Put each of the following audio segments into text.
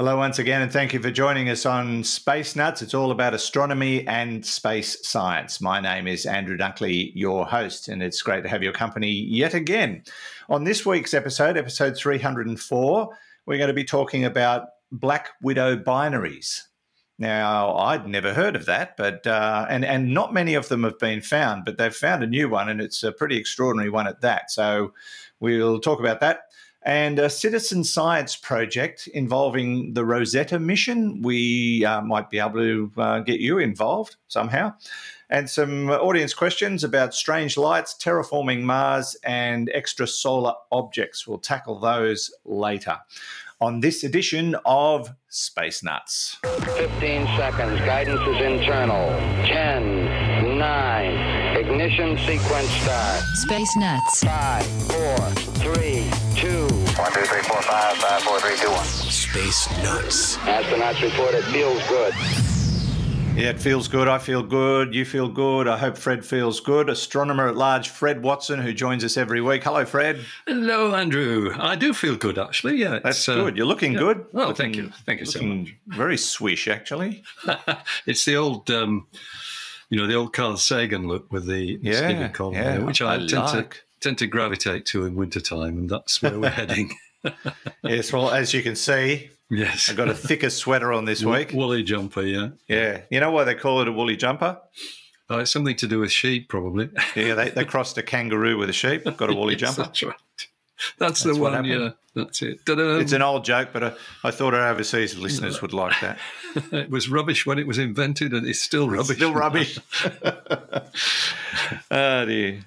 Hello, once again, and thank you for joining us on Space Nuts. It's all about astronomy and space science. My name is Andrew Dunkley, your host, and it's great to have your company yet again. On this week's episode, episode 304, we're going to be talking about Black Widow binaries. Now, I'd never heard of that, but uh, and and not many of them have been found, but they've found a new one, and it's a pretty extraordinary one at that. So, we'll talk about that and a citizen science project involving the Rosetta mission. We uh, might be able to uh, get you involved somehow. And some audience questions about strange lights, terraforming Mars, and extrasolar objects. We'll tackle those later on this edition of Space Nuts. 15 seconds. Guidance is internal. 10, 9, ignition sequence start. Space Nuts. 5, 4, 3, 2, 1, 2, 3, 4, 5, 5, 4, 3, 2, 1. Space Nuts. Astronauts report it feels good. Yeah, it feels good. I feel good. You feel good. I hope Fred feels good. Astronomer at large, Fred Watson, who joins us every week. Hello, Fred. Hello, Andrew. I do feel good, actually. Yeah, That's uh, good. You're looking yeah. good. Oh, looking, thank you. Thank you so much. Very swish, actually. it's the old, um, you know, the old Carl Sagan look with the yeah, Stephen Colbert, yeah, which I, I tend like. to tend to gravitate to in wintertime, and that's where we're heading. yes, well, as you can see, yes, I've got a thicker sweater on this week. Woolly jumper, yeah. Yeah, you know why they call it a woolly jumper? Uh, it's something to do with sheep, probably. Yeah, they, they crossed a kangaroo with a sheep. Got a woolly Yes, jumper. That's right. That's, That's the one. Yeah, that's it. Ta-da. It's an old joke, but I, I thought our overseas listeners would like that. it was rubbish when it was invented, and it's still rubbish. Still rubbish. oh dear.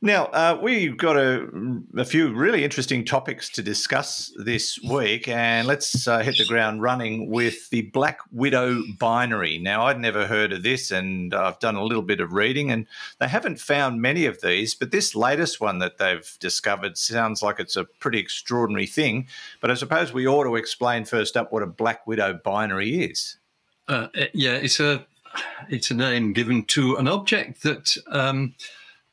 Now uh, we've got a, a few really interesting topics to discuss this week, and let's uh, hit the ground running with the Black Widow binary. Now I'd never heard of this, and I've done a little bit of reading, and they haven't found many of these, but this latest one that they've discovered sounds like it's a pretty extraordinary thing. But I suppose we ought to explain first up what a Black Widow binary is. Uh, yeah, it's a it's a name given to an object that um,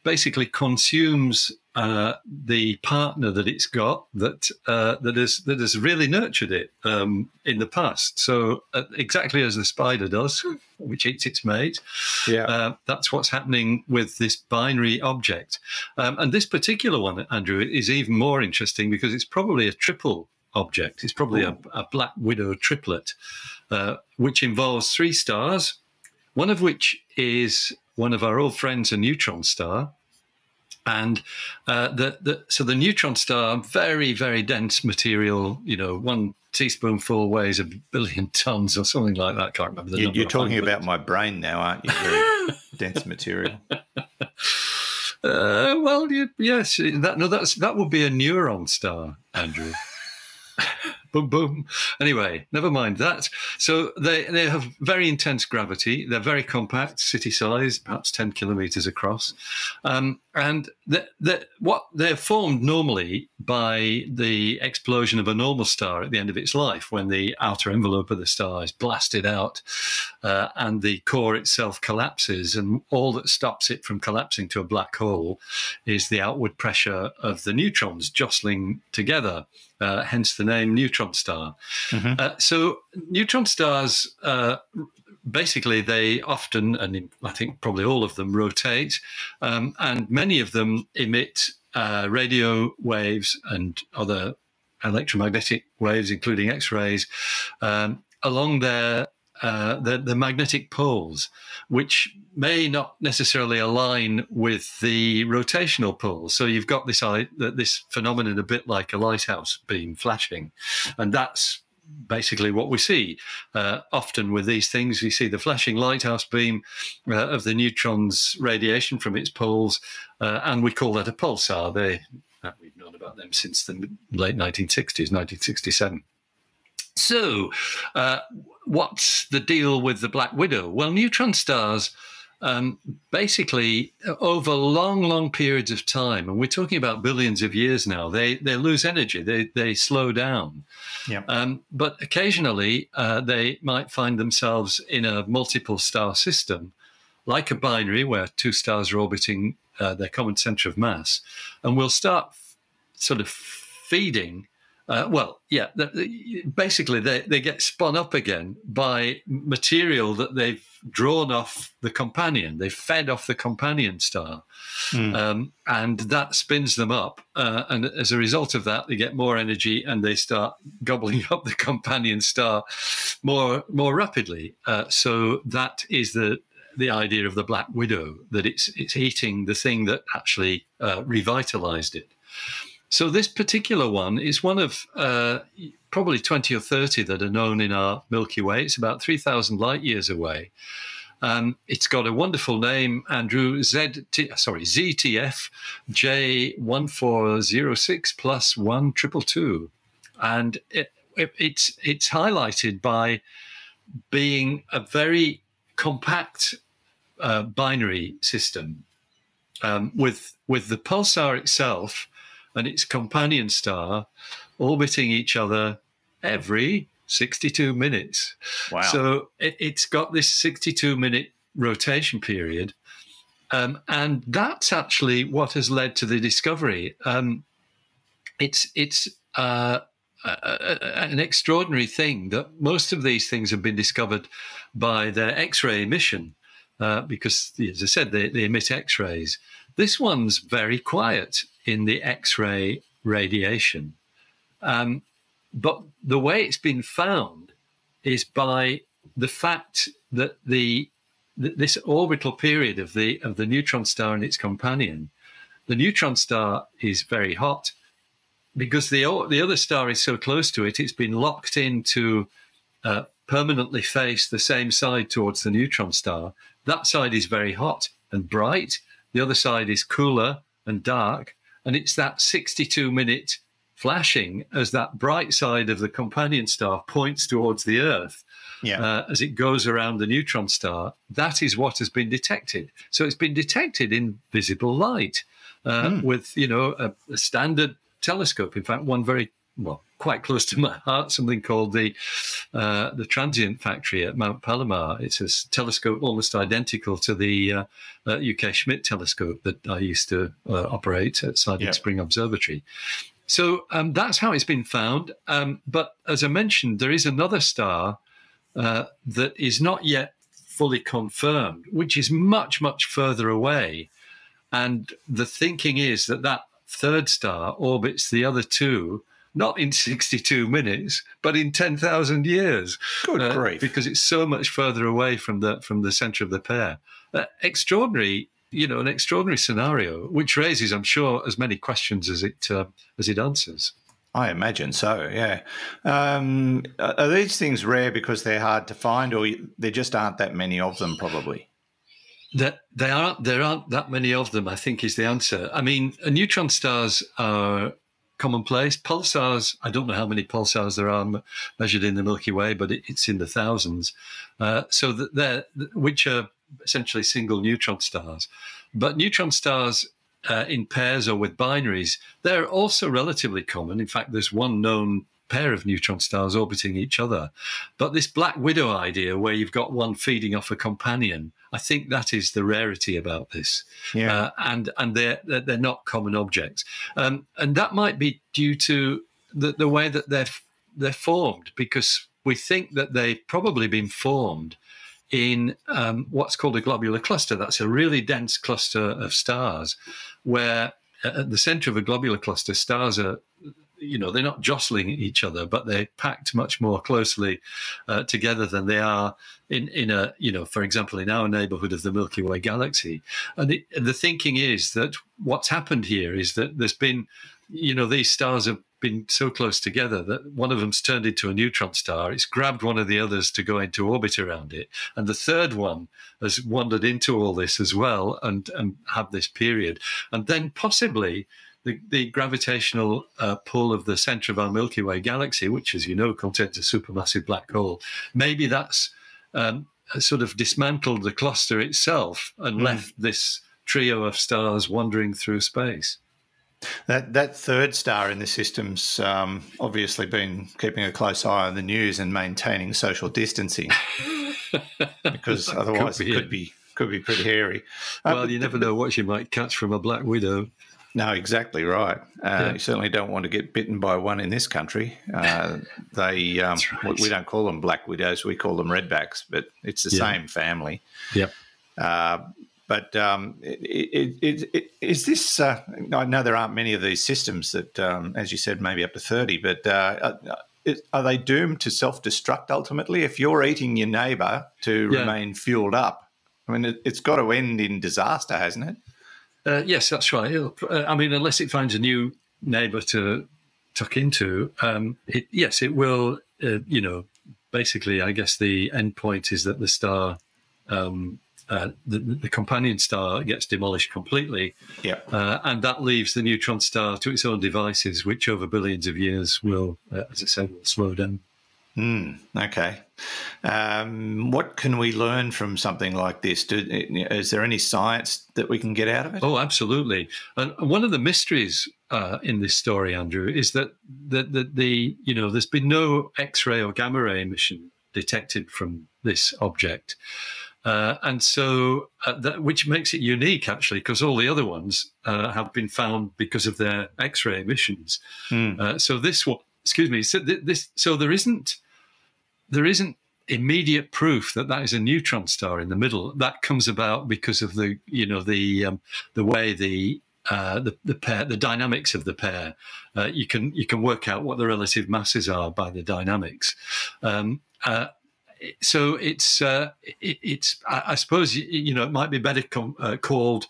basically consumes uh, the partner that it's got that uh, that has that has really nurtured it um, in the past. So uh, exactly as the spider does, which eats its mate. Yeah. Uh, that's what's happening with this binary object. Um, and this particular one, Andrew, is even more interesting because it's probably a triple object. It's probably a, a black widow triplet, uh, which involves three stars, one of which is one of our old friends, a neutron star. And uh, the, the so the neutron star, very very dense material. You know, one teaspoonful weighs a billion tons or something like that. Can't remember the You- number. You're talking about my brain now, aren't you? Very dense material. Uh, well, you, yes, that no, that's that would be a neuron star, Andrew. boom, boom. Anyway, never mind that. So they they have very intense gravity. They're very compact, city size, perhaps ten kilometers across, um, and the, the, what they're formed normally by the explosion of a normal star at the end of its life, when the outer envelope of the star is blasted out, uh, and the core itself collapses, and all that stops it from collapsing to a black hole is the outward pressure of the neutrons jostling together. Uh, hence the name neutron star. Uh, so neutron stars. Uh, Basically, they often, and I think probably all of them, rotate, um, and many of them emit uh, radio waves and other electromagnetic waves, including X-rays, um, along their uh, the, magnetic poles, which may not necessarily align with the rotational poles. So you've got this i- this phenomenon a bit like a lighthouse beam flashing, and that's basically what we see. Uh, often with these things, we see the flashing lighthouse beam uh, of the neutron's radiation from its poles, uh, and we call that a pulsar. They uh, we've known about them since the late 1960s, 1967. So, uh, what's the deal with the Black Widow? Well, neutron stars um, basically over long, long periods of time, and we're talking about billions of years now, they they lose energy, they they slow down. Yeah. Um, but occasionally, uh, they might find themselves in a multiple star system, like a binary where two stars are orbiting uh, their common center of mass, and will start f- sort of feeding Uh, well, yeah. Basically, they, they get spun up again by material that they've drawn off the companion. They've fed off the companion star, mm. um, and that spins them up. Uh, and as a result of that, they get more energy and they start gobbling up the companion star more more rapidly. Uh, so that is the the idea of the Black Widow that it's it's eating the thing that actually uh, revitalized it. So this particular one is one of uh, probably 20 or 30 that are known in our Milky Way. It's about 3,000 light years away. Um, it's got a wonderful name, Andrew, ZT, sorry, ZTF J1406 plus 1222. And it, it, it's, it's highlighted by being a very compact uh, binary system um, with, with the pulsar itself and its companion star orbiting each other every 62 minutes. Wow. So it, has got this 62 minute rotation period. Um, and that's actually what has led to the discovery. Um, it's it's uh, a, a, an extraordinary thing that most of these things have been discovered by their X-ray emission, uh, because, as I said, they, they emit X-rays. This one's very quiet in the X ray radiation. Um, but the way it's been found is by the fact that the this orbital period of the of the neutron star and its companion, the neutron star is very hot because the the other star is so close to it. It's been locked into uh, permanently face the same side towards the neutron star. That side is very hot and bright. The other side is cooler and dark. And it's that 62 minute flashing as that bright side of the companion star points towards the Earth. Yeah. Uh, as it goes around the neutron star, that is what has been detected. So it's been detected in visible light uh, mm. with, you know, a, a standard telescope. In fact, one very well, quite close to my heart, something called the uh, the Transient Factory at Mount Palomar. It's a telescope almost identical to the uh, uh, UK Schmidt telescope that I used to uh, operate at Siding yeah. Spring Observatory. So um, that's how it's been found. Um, but as I mentioned, there is another star uh, that is not yet fully confirmed, which is much, much further away. And the thinking is that that third star orbits the other two not in 62 minutes, but in 10,000 years. Good uh, grief. Because it's so much further away from the, from the center of the pair. Uh, extraordinary, you know, an extraordinary scenario, which raises, I'm sure, as many questions as it, uh, as it answers. I imagine so. Yeah. Um, are these things rare because they're hard to find, or there just aren't that many of them? Probably. That they aren't. There aren't that many of them. I think is the answer. I mean, neutron stars are commonplace. Pulsars, I don't know how many pulsars there are measured in the Milky Way, but it, it's in the thousands. Uh, so that they're, which are essentially single neutron stars. But neutron stars uh, in pairs or with binaries, they're also relatively common. In fact, there's one known pair of neutron stars orbiting each other. But this black widow idea, where you've got one feeding off a companion, I think that is the rarity about this. Yeah. Uh, and and they're they're not common objects, um, and that might be due to the, the way that they're they're formed because we think that they've probably been formed in um, what's called a globular cluster. That's a really dense cluster of stars, where at the center of a globular cluster, stars are you know they're not jostling each other, but they're packed much more closely uh, together than they are in in a you know for example in our neighborhood of the Milky Way galaxy. And, it, the thinking is that what's happened here is that there's been you know these stars have been so close together that one of them's turned into a neutron star. It's grabbed one of the others to go into orbit around it, and the third one has wandered into all this as well and and have this period, and then possibly the, the gravitational uh, pull of the center of our Milky Way galaxy, which, as you know, contains a supermassive black hole, maybe that's um, sort of dismantled the cluster itself and mm. left this trio of stars wandering through space. That that third star in the system's um, obviously been keeping a close eye on the news and maintaining social distancing, because otherwise could be, it could be could be pretty hairy. Well, um, you never know what you might catch from a black widow. No, exactly right. Uh, You certainly don't want to get bitten by one in this country. Uh, they um, right. we don't call them black widows; we call them redbacks, but it's the Yeah. same family. Yep. Uh, but um, it, it, it, is this? Uh, I know there aren't many of these systems that, um, as you said, maybe up to thirty. But uh, uh, are they doomed to self-destruct ultimately? If you're eating your neighbour to Yeah. remain fueled up, I mean, it, it's got to end in disaster, hasn't it? Uh, yes, that's right. Uh, I mean, unless it finds a new neighbour to tuck into, um, it, yes, it will. Uh, you know, basically, I guess the end point is that the star, um, uh, the, the companion star, gets demolished completely, Yeah. uh, and that leaves the neutron star to its own devices, which over billions of years will, uh, as I said, will slow down. Mm, okay. Um, what can we learn from something like this? Do, is there any science that we can get out of it? Oh, absolutely. And one of the mysteries uh, in this story, Andrew, is that the, the, the you know there's been no X-ray or gamma ray emission detected from this object, uh, and so uh, that, which makes it unique actually, because all the other ones uh, have been found because of their X-ray emissions. Uh, so this one, excuse me, so th- this so there isn't there isn't immediate proof that that is a neutron star in the middle. That comes about because of the you know the um, the way the uh, the the pair the dynamics of the pair. Uh, you can you can work out what the relative masses are by the dynamics. Um, uh, so it's uh, it, it's I, I suppose you, know it might be better com- uh, called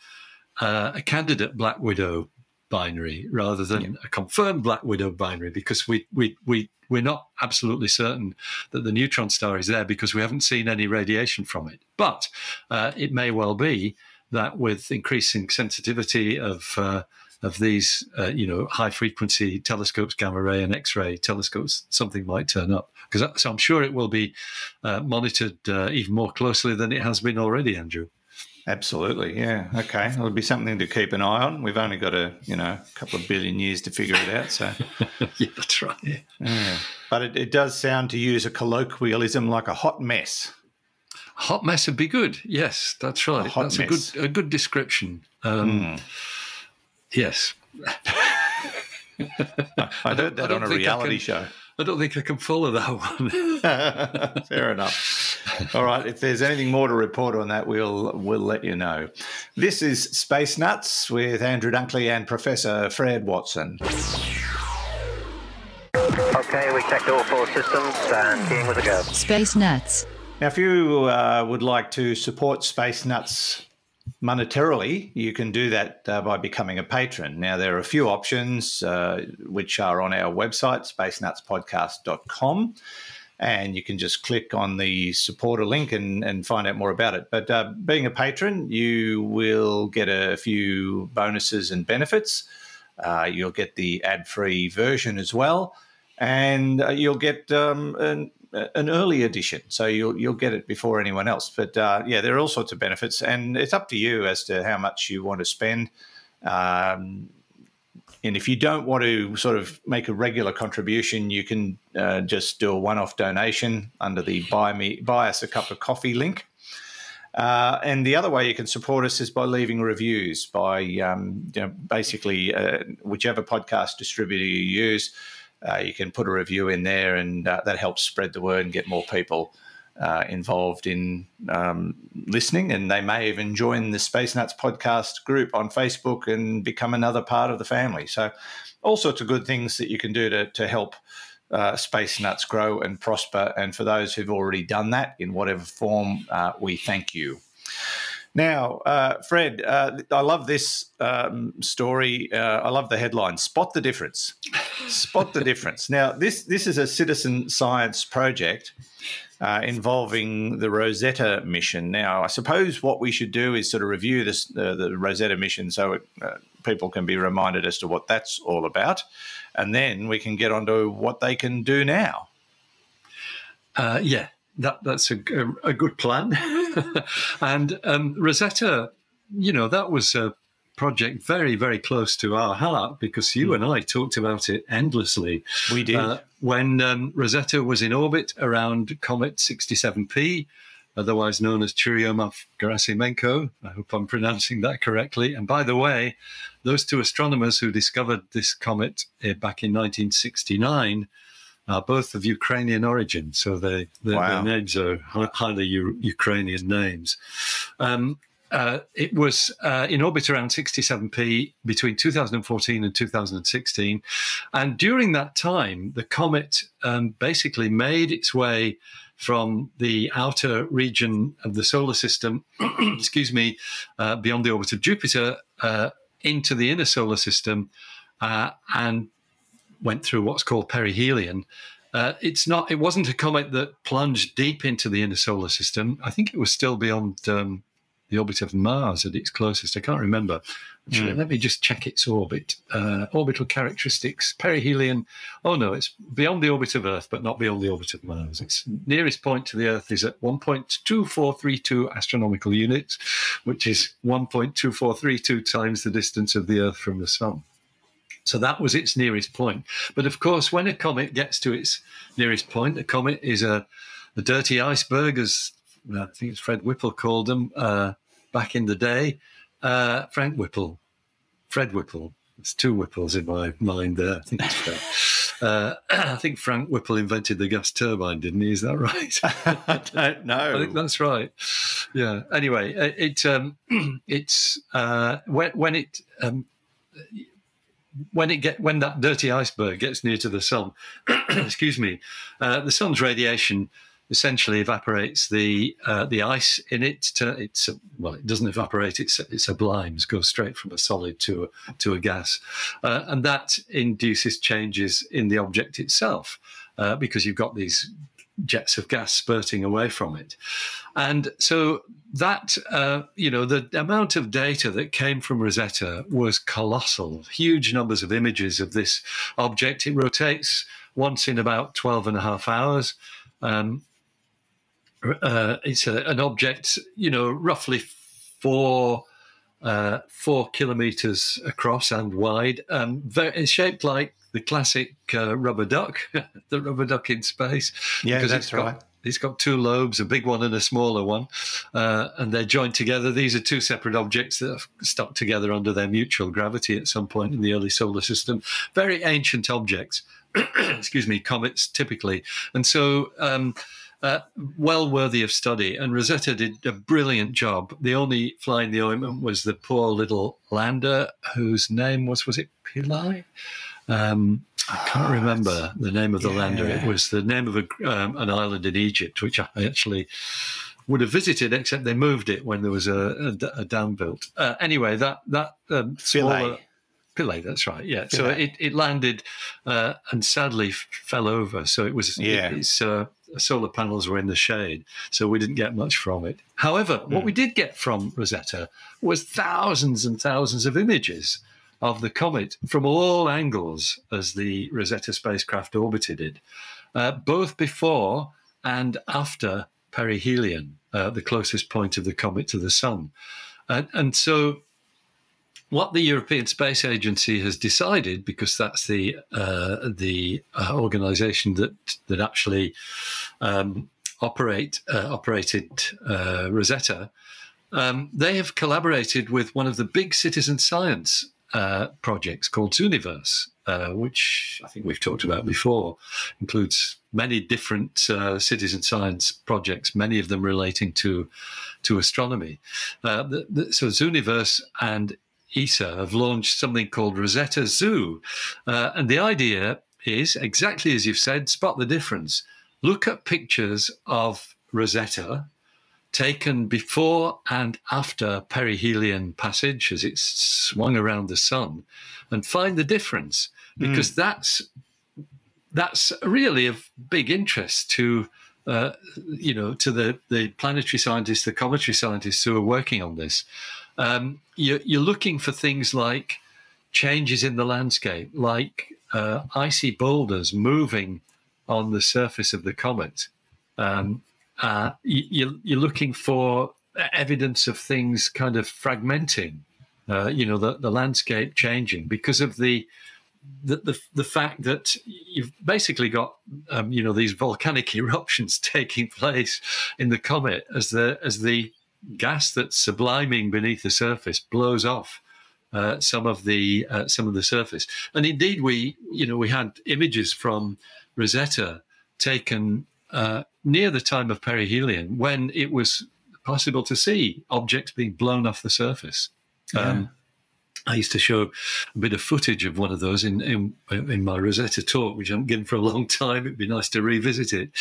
uh, a candidate Black Widow binary rather than a confirmed Black Widow binary because we we we we're not absolutely certain that the neutron star is there because we haven't seen any radiation from it. But uh, it may well be that with increasing sensitivity of uh, of these, uh, you know, high frequency telescopes, gamma ray and X ray telescopes, something might turn up. Because so I'm sure it will be uh, monitored uh, even more closely than it has been already, Andrew. Absolutely, yeah. Okay, it'll be something to keep an eye on. We've only got a you know a couple of billion years to figure it out, so. yeah, that's right. Yeah. But it, it does sound, to use a colloquialism, like a hot mess. Hot mess would be good. Yes, that's right. hot that's mess. a good a good description. Um, Yes. I heard that I on a I reality can- show. I don't think I can follow that one. Fair enough. All right. If there's anything more to report on that, we'll we'll let you know. This is Space Nuts with Andrew Dunkley and Professor Fred Watson. Okay, we checked all four systems and keying was a go. Space Nuts. Now, if you uh, would like to support Space Nuts monetarily, you can do that uh, by becoming a patron. Now, there are a few options uh, which are on our website, spacenutspodcast.com. And you can just click on the supporter link and, and find out more about it. But uh, being a patron, you will get a few bonuses and benefits. Uh, you'll get the ad free version as well. And uh, you'll get um, an, an early edition. So you'll, you'll get it before anyone else. But uh, yeah, there are all sorts of benefits. And it's up to you as to how much you want to spend. Um, and if you don't want to sort of make a regular contribution, you can uh, just do a one-off donation under the buy me buy us a cup of coffee link. Uh, and the other way you can support us is by leaving reviews. By um, you know, basically uh, whichever podcast distributor you use, uh, you can put a review in there, and uh, that helps spread the word and get more people uh, involved in um, listening, and they may even join the Space Nuts podcast group on Facebook and become another part of the family. So, all sorts of good things that you can do to, to help uh, Space Nuts grow and prosper. And for those who've already done that in whatever form, uh, we thank you. Now, uh, Fred, uh, I love this um, story. Uh, I love the headline "Spot the Difference." Spot the difference. Now, this this is a citizen science project uh, involving the Rosetta mission. Now, I suppose what we should do is sort of review this uh, the Rosetta mission so it, uh, people can be reminded as to what that's all about, and then we can get on to what they can do now. Uh, yeah, that that's a, a, good plan. and um, Rosetta, you know, that was a project very, very close to our heart because you and I talked about it endlessly. We did. Uh, when um, Rosetta was in orbit around Comet 67P, otherwise known as Churyumov Gerasimenko. I hope I'm pronouncing that correctly. And by the way, those two astronomers who discovered this comet uh, back in 1969 are both of Ukrainian origin. So they, their, Wow. their names are highly U- Ukrainian names. Um, uh, it was uh, in orbit around 67p between 2014 and 2016. And during that time, the comet um, basically made its way from the outer region of the solar system, excuse me, uh, beyond the orbit of Jupiter, uh, into the inner solar system, uh, and went through what's called perihelion. Uh, it's not. It wasn't a comet that plunged deep into the inner solar system. I think it was still beyond um, the orbit of Mars at its closest. I can't remember. Actually, let me just check its orbit. Uh, orbital characteristics, perihelion. Oh no, it's beyond the orbit of Earth, but not beyond the orbit of Mars. Its nearest point to the Earth is at 1.2432 astronomical units, which is 1.2432 times the distance of the Earth from the Sun. So that was its nearest point. But of course, when a comet gets to its nearest point, a comet is a, a dirty iceberg, as I think it's Fred Whipple called them uh, back in the day. Uh, Frank Whipple, Fred Whipple. There's two Whipples in my mind there. I think it's Uh, I think Frank Whipple invented the gas turbine, didn't he? Is that right? I don't know. I think that's right. Yeah. Anyway, it, it um, it's uh, when when it um, when it get when that dirty iceberg gets near to the sun. excuse me, uh, the sun's radiation essentially evaporates the uh, the ice in it. To, it's well, it doesn't evaporate. It's it sublimes, goes straight from a solid to a, to a gas, uh, and that induces changes in the object itself uh, because you've got these jets of gas spurting away from it. And so that, uh, you know, the amount of data that came from Rosetta was colossal. Huge numbers of images of this object. It rotates once in about 12 and a half hours. Um, uh, it's a, an object, you know, roughly four. Uh, four kilometers across and wide. Um, very, it's shaped like the classic uh, rubber duck, the rubber duck in space. Yeah, because that's it's got, right. It's got two lobes, a big one and a smaller one, uh, and they're joined together. These are two separate objects that are stuck together under their mutual gravity at some point in the early solar system. Very ancient objects. Excuse me, comets typically, and so. Um, uh, well worthy of study. And Rosetta did a brilliant job. The only fly in the ointment was the poor little lander whose name was was it Philae? Um, I can't remember the name of the lander. It was the name of a, um, an island in Egypt, which I actually would have visited, except they moved it when there was a, a, a dam built. Uh, anyway, that that um, smaller. Philae, that's right. Yeah. So it, it landed uh, and sadly f- fell over. So it was, Yeah. its uh, solar panels were in the shade. So we didn't get much from it. However, what we did get from Rosetta was thousands and thousands of images of the comet from all angles as the Rosetta spacecraft orbited it, uh, both before and after perihelion, uh, the closest point of the comet to the sun. And, and so what the European Space Agency has decided, because that's the uh, the uh, organisation that that actually um, operate uh, operated uh, Rosetta, um, they have collaborated with one of the big citizen science uh, projects called Zooniverse, uh, which I think we've talked about before, includes many different citizen science projects, many of them relating to to astronomy. The, the, so Zooniverse and ESA have launched something called Rosetta Zoo. Uh, and the idea is exactly as you've said spot the difference. Look at pictures of Rosetta taken before and after perihelion passage as it's swung around the sun and find the difference because that's that's really of big interest to uh, you know to the the planetary scientists the cometary scientists who are working on this um, you're, you're looking for things like changes in the landscape, like uh, icy boulders moving on the surface of the comet. Um, uh, you, you're, you're looking for evidence of things kind of fragmenting, uh, you know, the, the landscape changing because of the the, the, the fact that you've basically got um, you know these volcanic eruptions taking place in the comet as the as the gas that's subliming beneath the surface blows off uh, some of the uh, some of the surface. And indeed, we you know we had images from Rosetta taken uh, near the time of perihelion when it was possible to see objects being blown off the surface. Yeah. Um, I used to show a bit of footage of one of those in in, in my Rosetta talk, which I haven't given for a long time. It'd be nice to revisit it.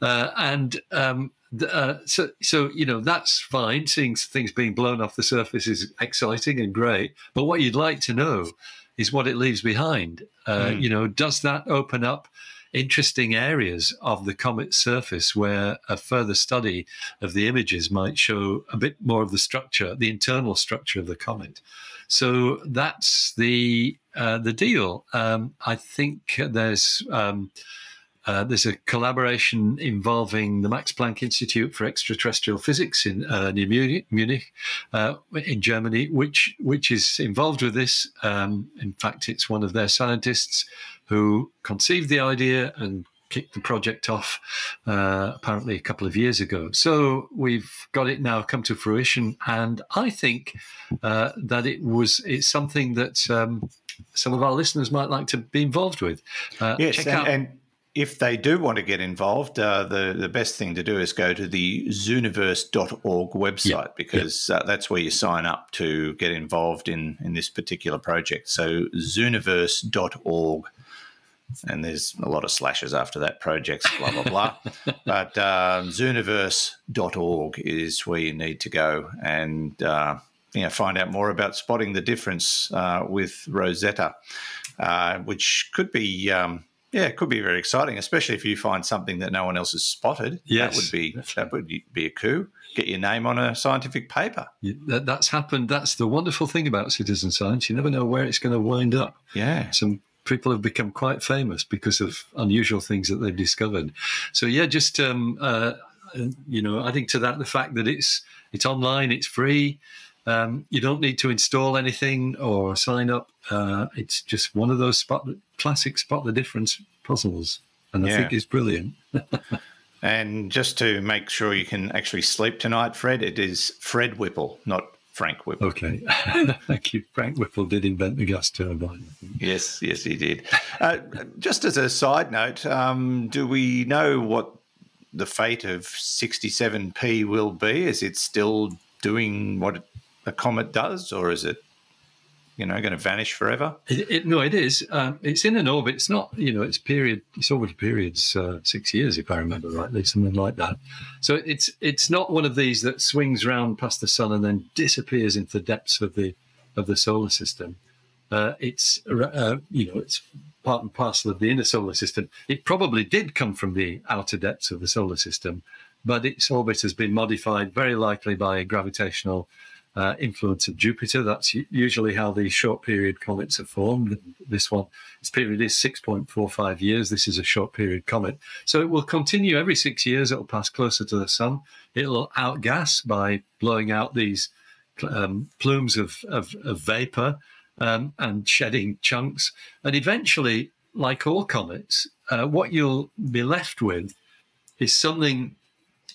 Uh, and um, uh, so, so you know that's fine. Seeing things being blown off the surface is exciting and great. But what you'd like to know is what it leaves behind. Uh, mm. You know, does that open up interesting areas of the comet's surface where a further study of the images might show a bit more of the structure, the internal structure of the comet? So that's the uh, the deal. Um, I think there's. Um, uh, there's a collaboration involving the Max Planck Institute for Extraterrestrial Physics in uh, near Munich, Munich uh, in Germany, which which is involved with this. Um, in fact, it's one of their scientists who conceived the idea and kicked the project off uh, apparently a couple of years ago. So we've got it now come to fruition, and I think uh, that it was it's something that um, some of our listeners might like to be involved with. Uh, yes, and, out- and, if they do want to get involved, uh, the, the best thing to do is go to the zooniverse.org website yeah, because yeah. Uh, that's where you sign up to get involved in, in this particular project. So, zooniverse.org and there's a lot of slashes after that projects, blah, blah, blah. but um, zooniverse.org is where you need to go and uh, you know, find out more about spotting the difference uh, with Rosetta, uh, which could be. Um, yeah, it could be very exciting, especially if you find something that no one else has spotted. Yes, that would be that would be a coup. Get your name on a scientific paper. Yeah, that, that's happened. That's the wonderful thing about citizen science. You never know where it's going to wind up. Yeah, some people have become quite famous because of unusual things that they've discovered. So yeah, just um, uh, you know, adding to that the fact that it's it's online, it's free. Um, you don't need to install anything or sign up. Uh, it's just one of those spot classic spot the difference puzzles, and I yeah. think it's brilliant. and just to make sure you can actually sleep tonight, Fred, it is Fred Whipple, not Frank Whipple. Okay, thank you. Frank Whipple did invent the gas turbine. Yes, yes, he did. Uh, just as a side note, um, do we know what the fate of 67P will be? Is it still doing what a comet does, or is it you know, going to vanish forever? It, it, no, it is. Um, it's in an orbit. It's not, you know, it's period. Its orbital period's uh, six years, if I remember rightly, something like that. So it's it's not one of these that swings round past the sun and then disappears into the depths of the of the solar system. Uh, it's uh, you know, it's part and parcel of the inner solar system. It probably did come from the outer depths of the solar system, but its orbit has been modified, very likely by gravitational uh, influence of Jupiter. That's usually how these short period comets are formed. This one, its period is 6.45 years. This is a short period comet. So it will continue every six years. It'll pass closer to the sun. It'll outgas by blowing out these um, plumes of, of, of vapor um, and shedding chunks. And eventually, like all comets, uh, what you'll be left with is something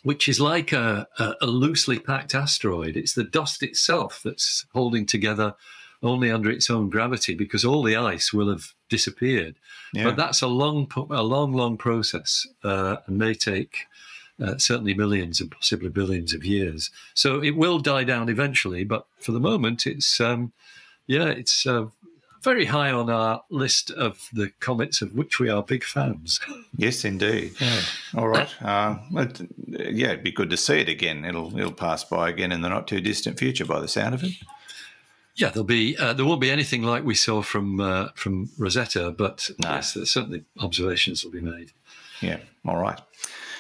which is like a, a, a, loosely packed asteroid. It's the dust itself that's holding together only under its own gravity because all the ice will have disappeared. Yeah. But that's a long, a long, long process uh, and may take uh, certainly millions and possibly billions of years. So it will die down eventually. But for the moment, it's um, yeah, it's uh, very high on our list of the comets of which we are big fans. Yes, indeed. Yeah. All right. Uh, yeah, it'd be good to see it again. It'll it'll pass by again in the not too distant future, by the sound of it. Yeah, there'll be uh, there won't be anything like we saw from uh, from Rosetta, but no. yes, certainly observations will be made. Yeah. All right.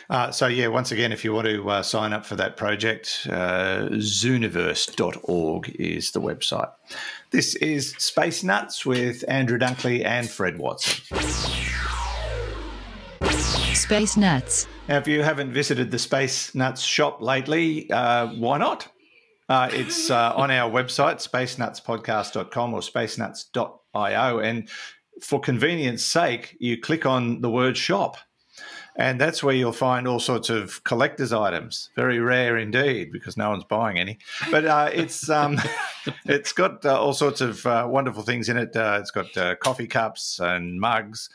Uh, so, yeah, once again, if you want to uh, sign up for that project, uh, zooniverse.org is the website. This is Space Nuts with Andrew Dunkley and Fred Watson. Space Nuts. Now, if you haven't visited the Space Nuts shop lately, uh, why not? Uh, it's uh, on our website, spacenutspodcast.com or spacenuts.io. And for convenience sake, you click on the word shop. And that's where you'll find all sorts of collector's items. Very rare indeed, because no one's buying any. But uh, it's um, it's got uh, all sorts of uh, wonderful things in it. Uh, it's got uh, coffee cups and mugs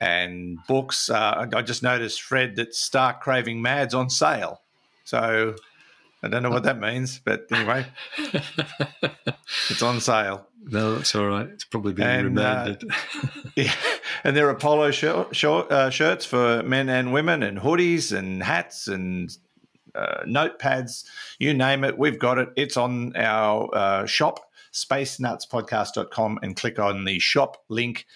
and books. Uh, I just noticed, Fred, that Star-Craving Mad's on sale. So I don't know what that means, but anyway, it's on sale. No, that's all right. It's probably been And, uh, remanded. Yeah, and there are polo shir- uh, shirts for men and women, and hoodies and hats and uh, notepads. You name it, we've got it. It's on our uh, shop, spacenutspodcast.com, and click on the shop link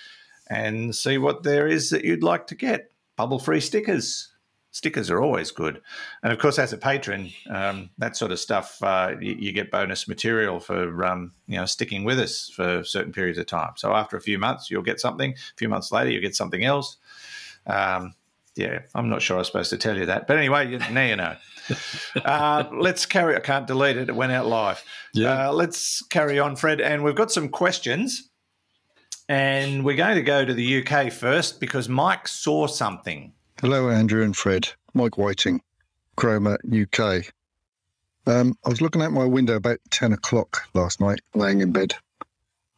and see what there is that you'd like to get. Bubble free stickers. Stickers are always good. And of course, as a patron, um, that sort of stuff, uh, you, you get bonus material for um, you know sticking with us for certain periods of time. So after a few months, you'll get something. A few months later, you'll get something else. Um, yeah, I'm not sure I was supposed to tell you that, but anyway, you, now you know. Uh, let's carry. I can't delete it; it went out live. Yeah. Uh, let's carry on, Fred, and we've got some questions. And we're going to go to the UK first because Mike saw something. Hello, Andrew and Fred. Mike Whiting, Cromer UK. Um, I was looking out my window about 10 o'clock last night, laying in bed.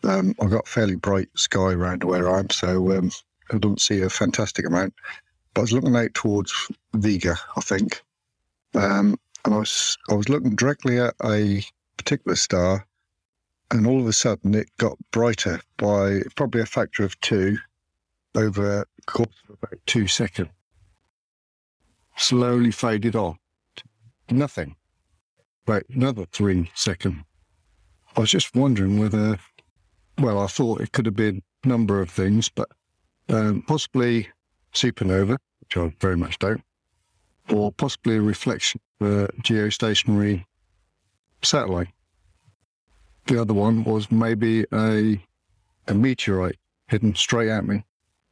Um, I've got fairly bright sky around where I am, so um, I don't see a fantastic amount. But I was looking out towards Vega, I think. Um, and I was, I was looking directly at a particular star, and all of a sudden it got brighter by probably a factor of two over a course of about two seconds slowly faded off. Nothing. Wait, another three second. I was just wondering whether, well, I thought it could have been a number of things, but um, possibly supernova, which I very much doubt, or possibly a reflection of a geostationary satellite. The other one was maybe a a meteorite hidden straight at me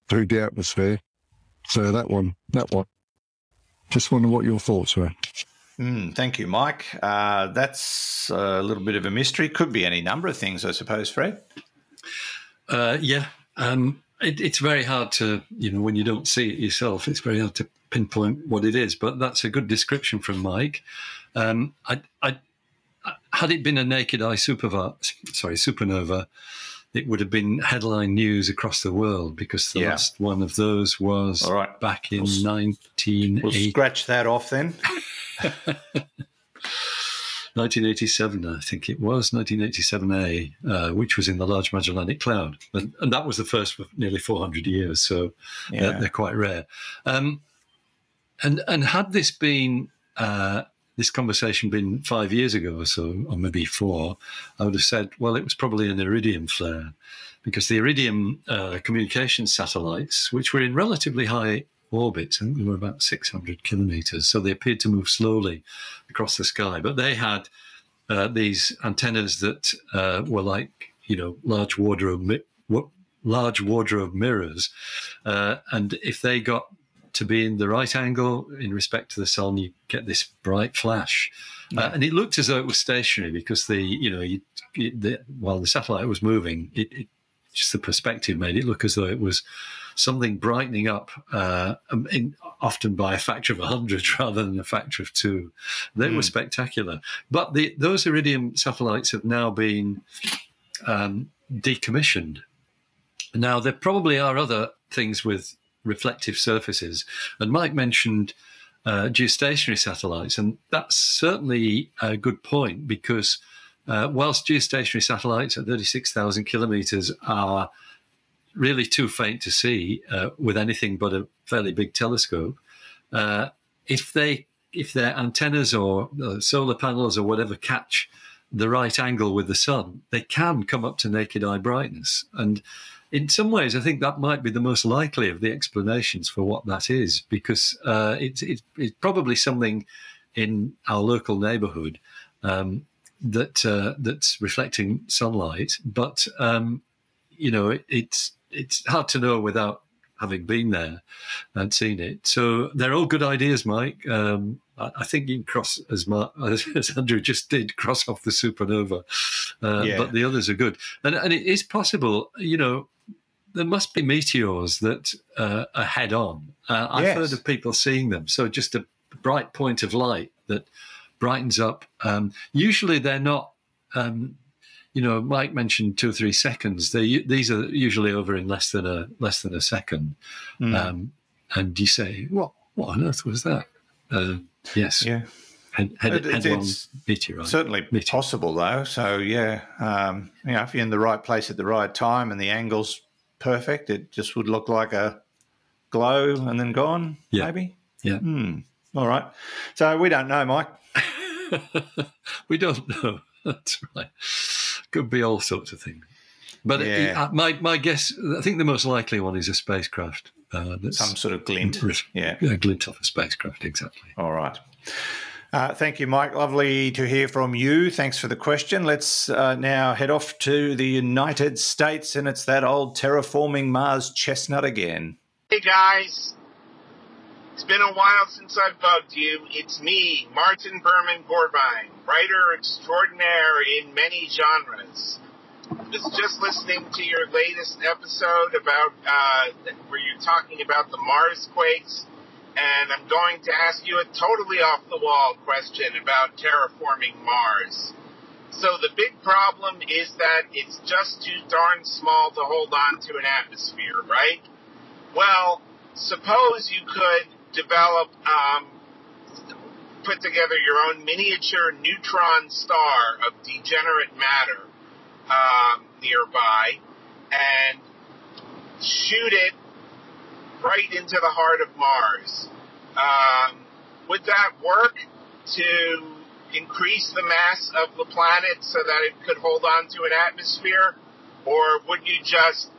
through the atmosphere. So that one, that one. Just wonder what your thoughts were. Mm, thank you, Mike. Uh, that's a little bit of a mystery. Could be any number of things, I suppose, Fred. Uh, yeah, um, it, it's very hard to, you know, when you don't see it yourself, it's very hard to pinpoint what it is. But that's a good description from Mike. Um, I, I, I- had it been a naked eye superva- sorry, supernova, it would have been headline news across the world because the Yeah. last one of those was All right. back in We'll s- We'll scratch that off then. 1987, I think it was 1987A, uh, which was in the Large Magellanic Cloud, and, and that was the first for nearly 400 years. So Yeah. they're, they're quite rare. Um, and and had this been uh, this conversation been five years ago or so, or maybe four, I would have said, well, it was probably an iridium flare, because the iridium uh, communication satellites, which were in relatively high orbit, I think they were about 600 kilometers, so they appeared to move slowly across the sky, but they had uh, these antennas that uh, were like you know large wardrobe mi- large wardrobe mirrors, uh, and if they got to be in the right angle in respect to the sun, you get this bright flash, uh, and it looked as though it was stationary because the you know you, it, the, while the satellite was moving, it, it just the perspective made it look as though it was something brightening up, uh, um, in, often by a factor of 100 rather than a factor of two. They were spectacular. But the, those Iridium satellites have now been um, decommissioned. Now, there probably are other things with reflective surfaces. And Mike mentioned uh, geostationary satellites, and that's certainly a good point because uh, whilst geostationary satellites at 36,000 kilometers are really too faint to see uh, with anything but a fairly big telescope, uh, if they if their antennas or uh, solar panels or whatever catch the right angle with the sun, they can come up to naked eye brightness. And in some ways, I think that might be the most likely of the explanations for what that is, because uh, it's, it's, it's probably something in our local neighbourhood um, that uh, that's reflecting sunlight. But um, you know, it, it's it's hard to know without having been there and seen it. So they're all good ideas, Mike. Um, I, think you can cross as, Mar- as Andrew just did, cross off the supernova, uh, Yeah. but the others are good. And, and it is possible, you know, there must be meteors that uh, are head on. Uh, I've heard of people seeing them. So just a bright point of light that brightens up. Um, usually they're not. Um, you know, Mike mentioned two or three seconds. They these are usually over in less than a less than a second. Hmm. Um, and you say, "What? What on earth was that?" Uh, yes, Yeah. head, head, It- head it's- meteorite. Certainly Me too. possible though. So yeah, um, you know, if you're in the right place at the right time and the angle's perfect, it just would look like a glow and then gone. Yeah. Maybe. Yeah. Hmm. All right. So we don't know, Mike. we don't know. That's right. Could be all sorts of things. But Yeah. uh, my my guess, I think the most likely one is a spacecraft. Uh, that's Some sort of glint. Yeah. a glint of a spacecraft, exactly. All right. Uh, thank you, Mike. Lovely to hear from you. Thanks for the question. Let's uh, now head off to the United States, and it's that old terraforming Mars chestnut again. Hey guys, it's been a while since I've bugged you. It's me, Martin Berman Gorvine, writer extraordinaire in many genres. Was just listening to your latest episode about uh, where you're talking about the Mars quakes, and I'm going to ask you a totally off the wall question about terraforming Mars. So the big problem is that it's just too darn small to hold on to an atmosphere, right? Well, suppose you could develop, um, put together your own miniature neutron star of degenerate matter um, nearby and shoot it right into the heart of Mars. Um, would that work to increase the mass of the planet so that it could hold on to an atmosphere? Or would you just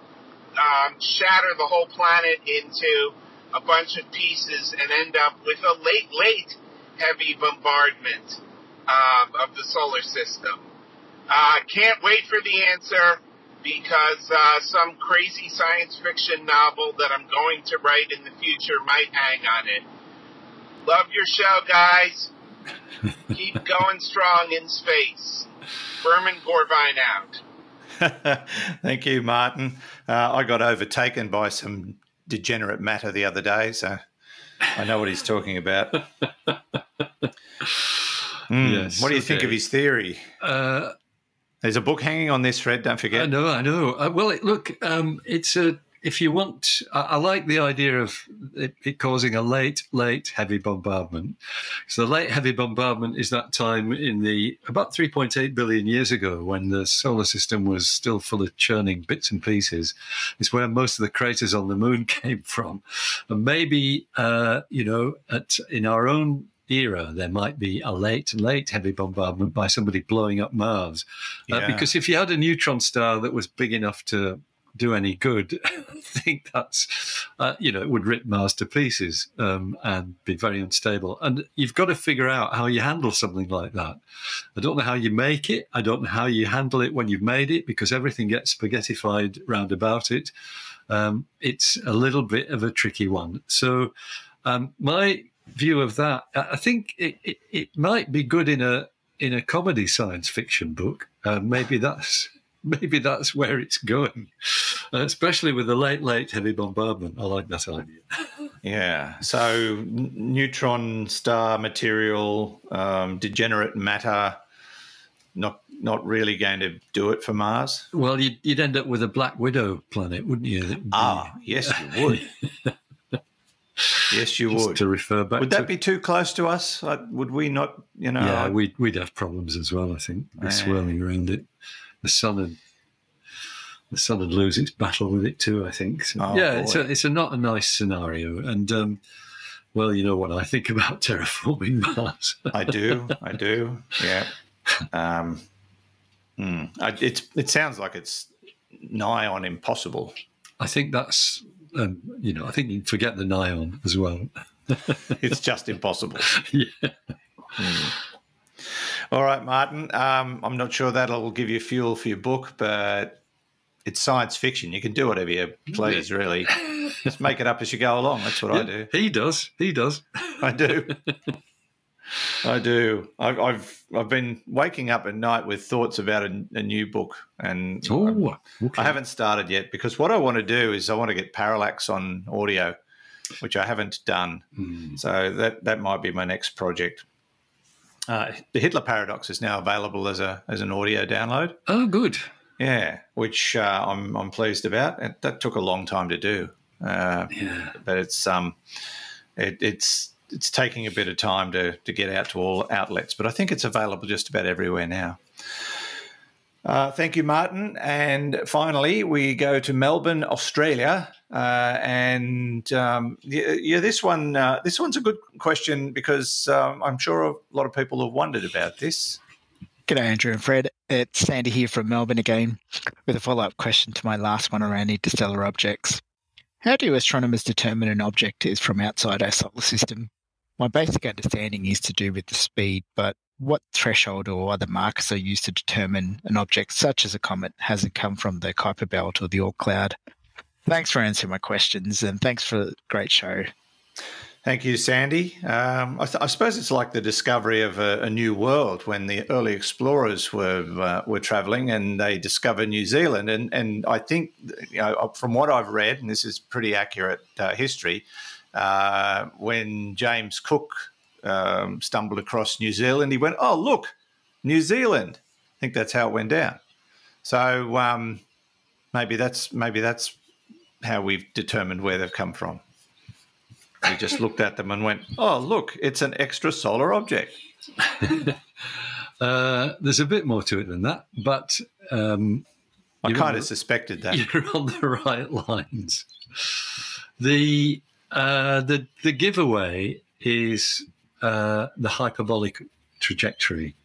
um, shatter the whole planet into a bunch of pieces and end up with a late, late heavy bombardment um, of the solar system. Uh, can't wait for the answer because uh, some crazy science fiction novel that I'm going to write in the future might hang on it. Love your show, guys. Keep going strong in space. Berman Gorvine out. Thank you, Martin. Uh, I got overtaken by some degenerate matter the other day, so I know what he's talking about. Hmm, Yes, what do you think of his theory? Uh, There's a book hanging on this, Fred. Don't forget. I know, I know. Uh, well, it, look, um, it's a. If you want, I, I like the idea of it, it causing a late, late heavy bombardment. So the late heavy bombardment is that time in the about 3.8 billion years ago when the solar system was still full of churning bits and pieces. It's where most of the craters on the moon came from, and maybe uh, you know, at in our own era, there might be a late, late heavy bombardment by somebody blowing up Mars. Uh, Yeah. because if you had a neutron star that was big enough to do any good, I think that's, uh, you know, it would rip Mars to pieces um, and be very unstable. And you've got to figure out how you handle something like that. I don't know how you make it. I don't know how you handle it when you've made it because everything gets spaghettified round about it. Um, it's a little bit of a tricky one. So, um, my view of that, I think it, it, it might be good in a in a comedy science fiction book. Uh, maybe that's maybe that's where it's going, uh, especially with the late late heavy bombardment. I like that idea. Yeah. So n- neutron star material, um, degenerate matter, not not really going to do it for Mars. Well, you'd, you'd end up with a black widow planet, wouldn't you? That would be- Ah, yes, you would. yes, you would. to refer back. Would to, that be too close to us? Like, would we not? You know. yeah, we'd we'd have problems as well. I think Yeah. swirling around it. The sun would the sun would lose its battle with it too. I think. So, Oh, yeah, it's a it's a not a nice scenario, and um, well, you know what I think about terraforming Mars. I do. I do. Yeah. Um, hmm. I, it's. It sounds like it's nigh on impossible. I think that's um, you know I think you forget the Nion as well. It's just impossible. yeah. All right, Martin. Um, I'm not sure that'll give you fuel for your book, but it's science fiction. You can do whatever you please, really. Just make it up as you go along. That's what I do. He does. He does. I do. I do. I've, I've I've been waking up at night with thoughts about a, a new book, and Oh, okay. I haven't started yet because what I want to do is I want to get Parallax on audio, which I haven't done. Hmm. So that that might be my next project. Uh, the Hitler Paradox is now available as a as an audio download. Oh, good. Yeah, which uh, I'm I'm pleased about. And that took a long time to do, uh, Yeah. but it's um, it, it's it's taking a bit of time to to get out to all outlets. But I think it's available just about everywhere now. Uh, thank you, Martin. And finally, we go to Melbourne, Australia. Uh, and um, yeah, yeah, this one uh, this one's a good question because um, I'm sure a lot of people have wondered about this. G'day, Andrew and Fred. It's Sandy here from Melbourne again with a follow up question to my last one around interstellar objects. How do astronomers determine an object is from outside our solar system? My basic understanding is to do with the speed, but what threshold or other markers are used to determine an object such as a comet hasn't come from the Kuiper Belt or the Oort cloud? Thanks for answering my questions and thanks for a great show. Thank you, Sandy. Um, I, th- I suppose it's like the discovery of a, a new world when the early explorers were uh, were traveling and they discovered New Zealand. And and I think you know from what I've read, and this is pretty accurate uh, history, uh, when James Cook um, stumbled across New Zealand, he went, "Oh, look, New Zealand." I think that's how it went down. So um, maybe that's maybe that's how we've determined where they've come from. We just looked at them and went, "Oh, look, it's an extra solar object." Uh, there's a bit more to it than that, but um, I kind of suspected that. you're on the right lines. The uh, the the giveaway is uh, the hyperbolic trajectory.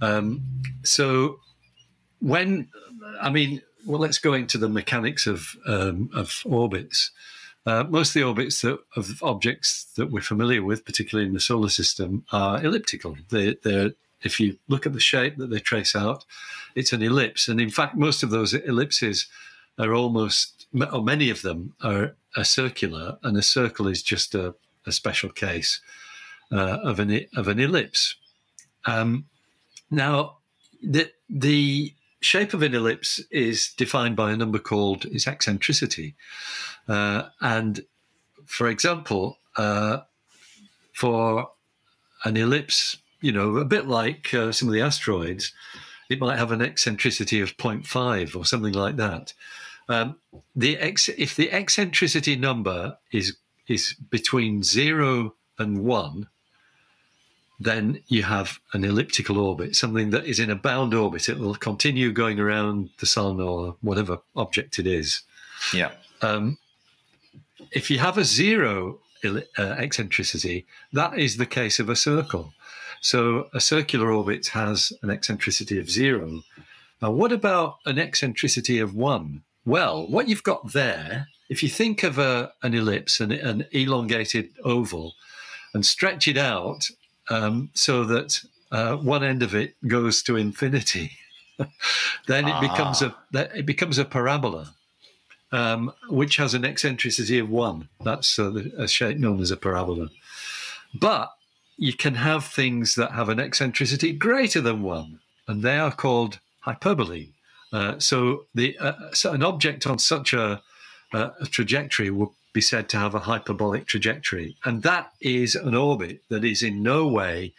Um, so when I mean, well, let's go into the mechanics of um, of orbits. Uh, most of the orbits that, of objects that we're familiar with, particularly in the solar system, are elliptical. They, they're, if you look at the shape that they trace out, it's an ellipse. And in fact, most of those ellipses are almost, or many of them are, are circular, and a circle is just a, a special case uh, of an of an ellipse. Um, now, the the shape of an ellipse is defined by a number called its eccentricity, uh, and for example, uh, for an ellipse, you know, a bit like uh, some of the asteroids, it might have an eccentricity of 0.5 or something like that. Um, the ex- if the eccentricity number is is between zero and one, then you have an elliptical orbit, something that is in a bound orbit. It will continue going around the sun or whatever object it is. Yeah. Um, if you have a zero uh, eccentricity, that is the case of a circle. So a circular orbit has an eccentricity of zero. Now, what about an eccentricity of one? Well, what you've got there, if you think of a, an ellipse, an, an elongated oval, and stretch it out um, so that uh, one end of it goes to infinity, then it becomes a it becomes a parabola um, which has an eccentricity of one. That's uh, the- a shape known as a parabola. But you can have things that have an eccentricity greater than one, and they are called hyperbolae. Uh, so, the uh, so an object on such a, a, a trajectory would be said to have a hyperbolic trajectory, and that is an orbit that is in no way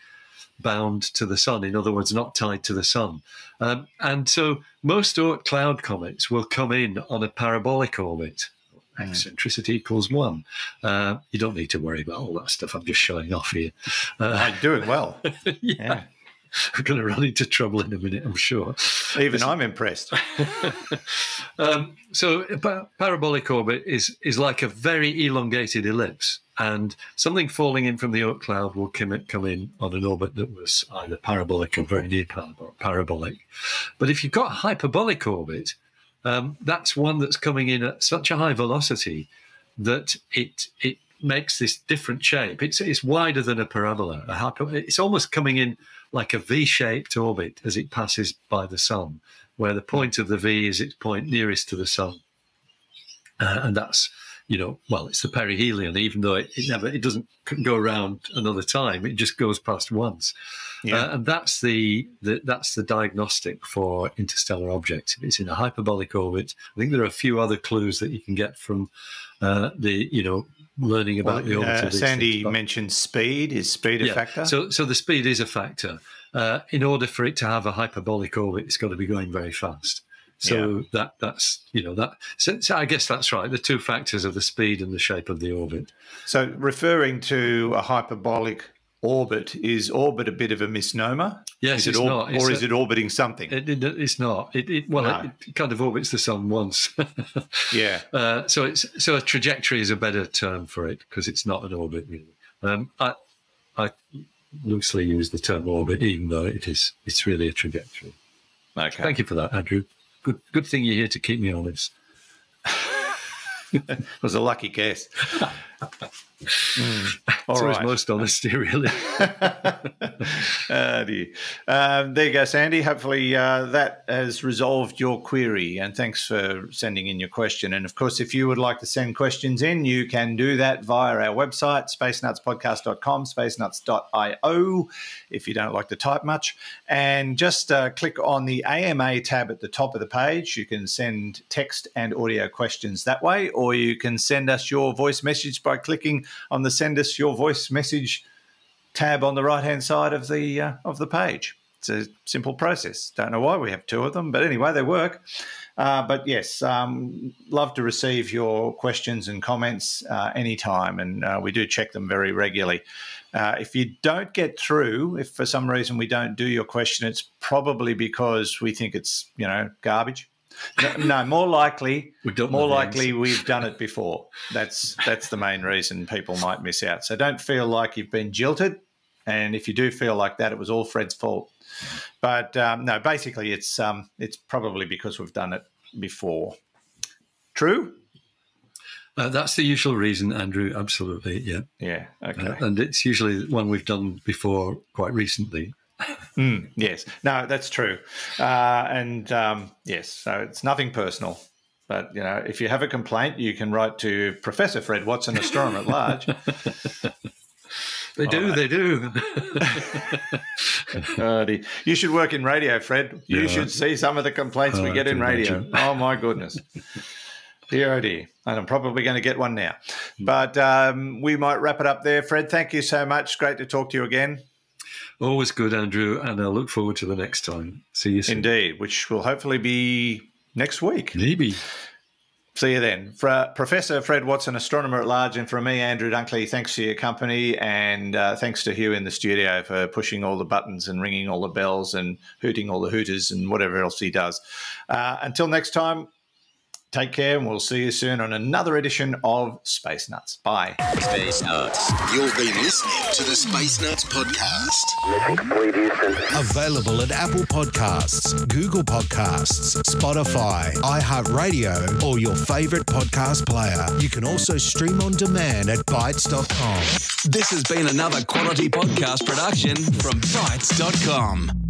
bound to the sun. In other words, not tied to the sun. Um, and so most cloud comets will come in on a parabolic orbit. Eccentricity equals one. Uh, you don't need to worry about all that stuff. I'm just showing off here. Uh, I'm doing well. yeah. Yeah. I'm going to run into trouble in a minute, I'm sure. Even I'm impressed. Um, so a pa- parabolic orbit is is like a very elongated ellipse, and something falling in from the Oort cloud will come, in on an orbit that was either parabolic or very near parabol- parabolic. But if you've got a hyperbolic orbit, um, that's one that's coming in at such a high velocity that it it makes this different shape. It's it's wider than a parabola. A hyper, it's almost coming in like a V-shaped orbit as it passes by the sun, where the point of the V is its point nearest to the sun, uh, and that's you know, well, it's the perihelion, even though it, it never, it doesn't go around another time. It just goes past once. Yeah. Uh, and that's the, the that's the diagnostic for interstellar objects. If it's in a hyperbolic orbit, I think there are a few other clues that you can get from uh, the you know learning about the orbit. Uh, Sandy things. Mentioned speed. Is speed a yeah. factor? So, so the speed is a factor. Uh, in order for it to have a hyperbolic orbit, it's got to be going very fast. So that that's you know that. So, so I guess that's right. The two factors are the speed and the shape of the orbit. So, referring to a hyperbolic orbit, is orbit a bit of a misnomer? Yes, is it it's or, not. It's or a- is it orbiting something? It, it, it's not. It, it well, No. it, kind of orbits the sun once. yeah. Uh, so it's so a trajectory is a better term for it because it's not an orbit really. Um, I I loosely use the term orbit, even though it is it's really a trajectory. Okay. Thank you for that, Andrew. Good good thing you're here to keep me honest. It was a lucky guess. Mm. So is most honesty, really. Oh, dear. Um, there you go, Sandy. Hopefully uh, that has resolved your query. And thanks for sending in your question. And of course, if you would like to send questions in, you can do that via our website, spacenutspodcast.com, spacenuts.io, if you don't like to type much. And just uh, click on the AMA tab at the top of the page. You can send text and audio questions that way, or you can send us your voice message by clicking on the send us your voice message tab on the right hand side of the uh, of the page. It's a simple process. Don't know why we have two of them, but anyway, they work. Uh, but yes, um, love to receive your questions and comments uh, anytime, and uh, we do check them very regularly. Uh, if you don't get through, if for some reason we don't do your question, it's probably because we think it's you know garbage. No, no more likely, We've done more likely, we've done it before. That's that's the main reason people might miss out. So don't feel like you've been jilted, and if you do feel like that, it was all Fred's fault. But um, no, basically, it's um, it's probably because we've done it before. True. Uh, that's the usual reason, Andrew. Absolutely, yeah. Yeah. Okay. Uh, and it's usually one we've done before quite recently. Mm, yes. No, that's true. Uh, and um, yes, so it's nothing personal. But you know, if you have a complaint, you can write to Professor Fred Watson, astronomer at large. They do, right. they do. Uh, the- you should work in radio, Fred. You Yeah. should see some of the complaints we Oh, I get in radio. imagine. Oh my goodness. Dear oh dear. And I'm probably going to get one now. But um, we might wrap it up there. Fred, thank you so much. Great to talk to you again. Always good, Andrew, and I look forward to the next time. See you soon. Indeed, which will hopefully be next week. Maybe. See you then. For Professor Fred Watson, astronomer at large, and from me, Andrew Dunkley, thanks for your company. And uh, thanks to Hugh in the studio for pushing all the buttons and ringing all the bells and hooting all the hooters and whatever else he does. Uh, until next time, take care, and we'll see you soon on another edition of Space Nuts. Bye. Space Nuts. You've been listening to the Space Nuts podcast. Mission complete, Houston. Available at Apple Podcasts, Google Podcasts, Spotify, iHeartRadio, or your favorite podcast player. You can also stream on demand at Bitesz.com. This has been another quality podcast production from Bitesz.com.